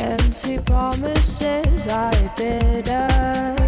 empty promises I bitter.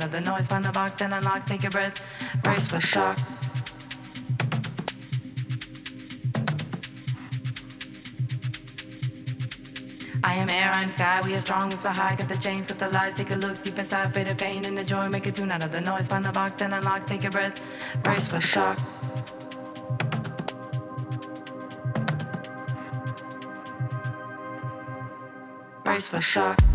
Out of the noise. Find the box, then unlock, take a breath. Brace for shock. I am air, I'm sky, we are strong, with the high, got the chains, got the lies. Take a look deep inside, fade the pain and the joy. Make a tune out of the noise. Find the box, then unlock, take a breath. Brace for shock. Brace for shock.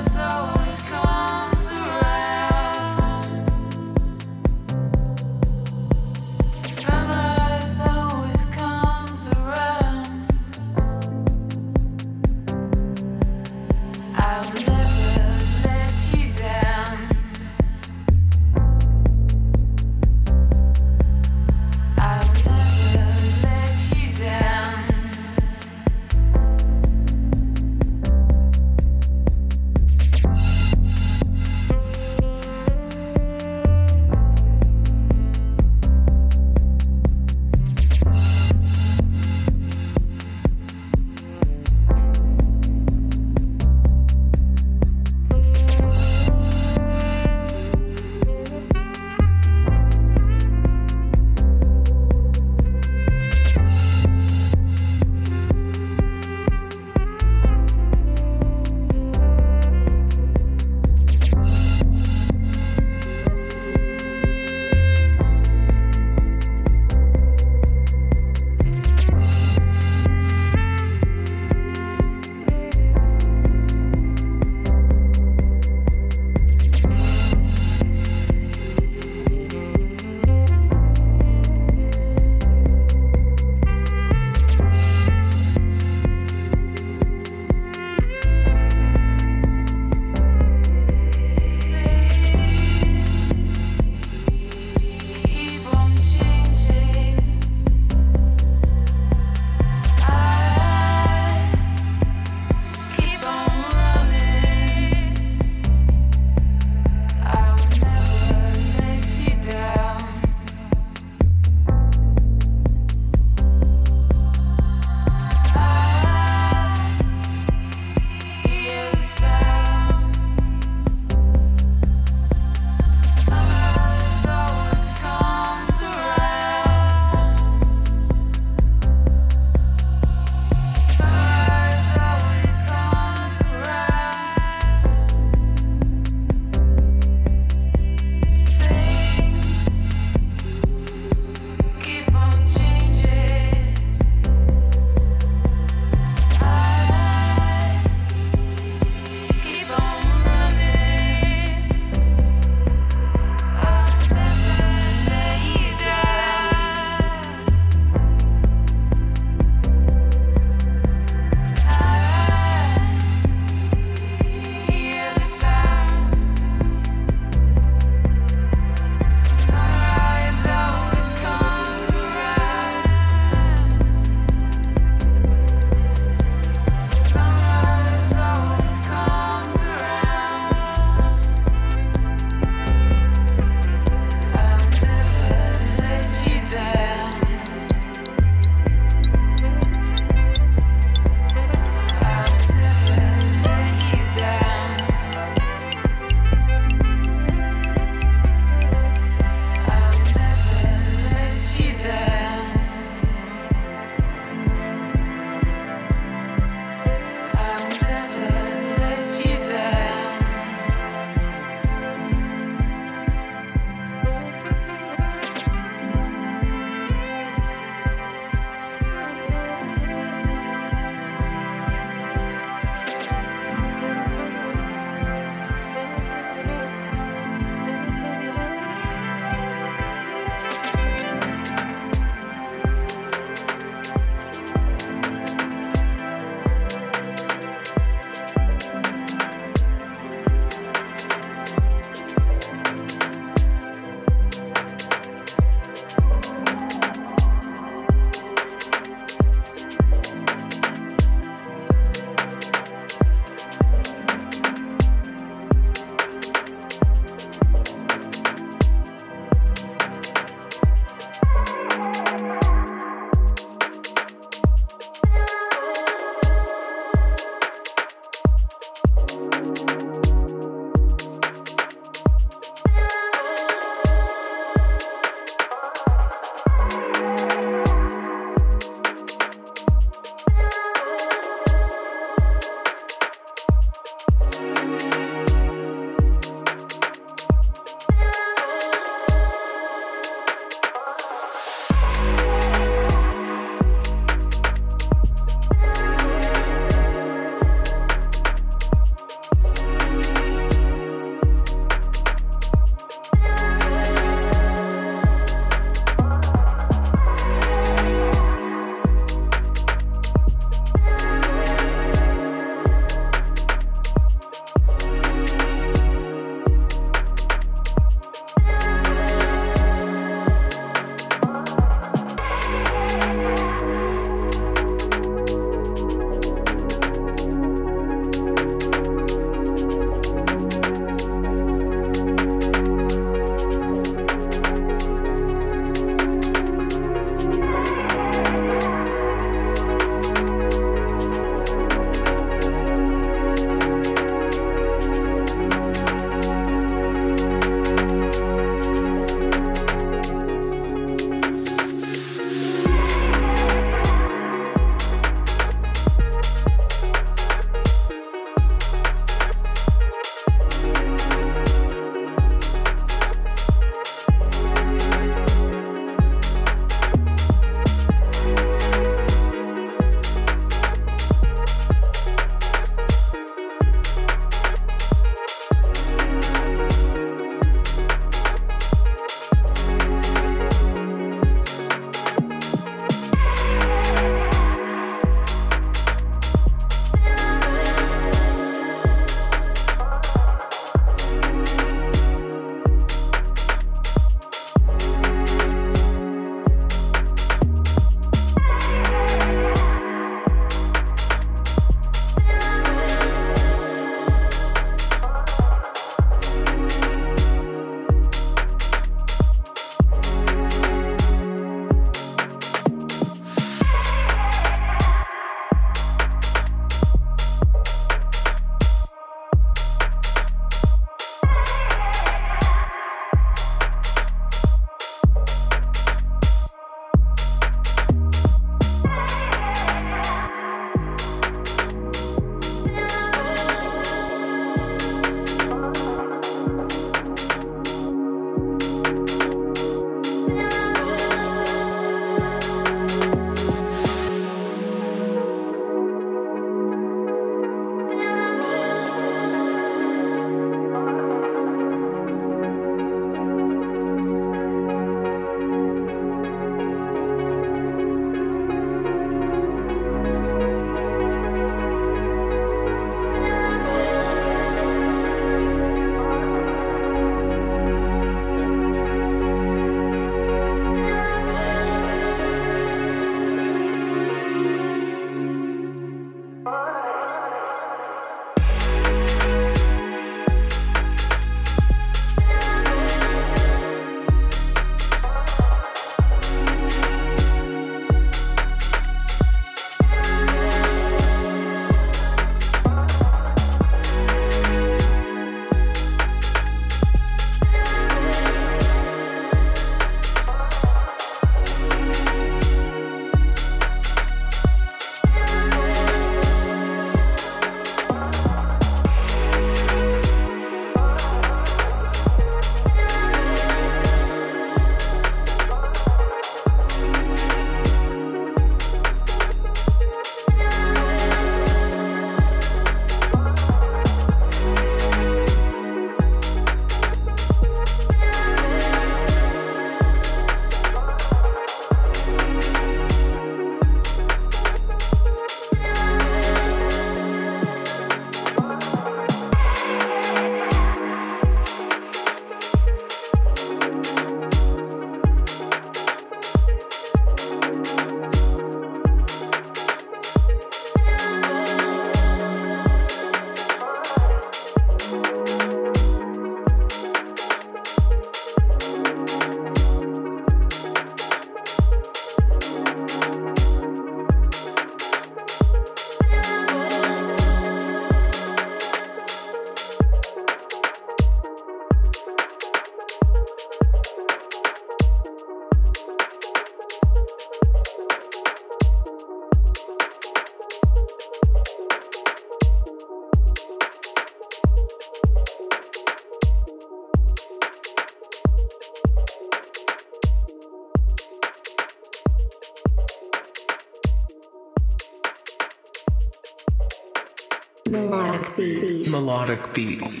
Beats.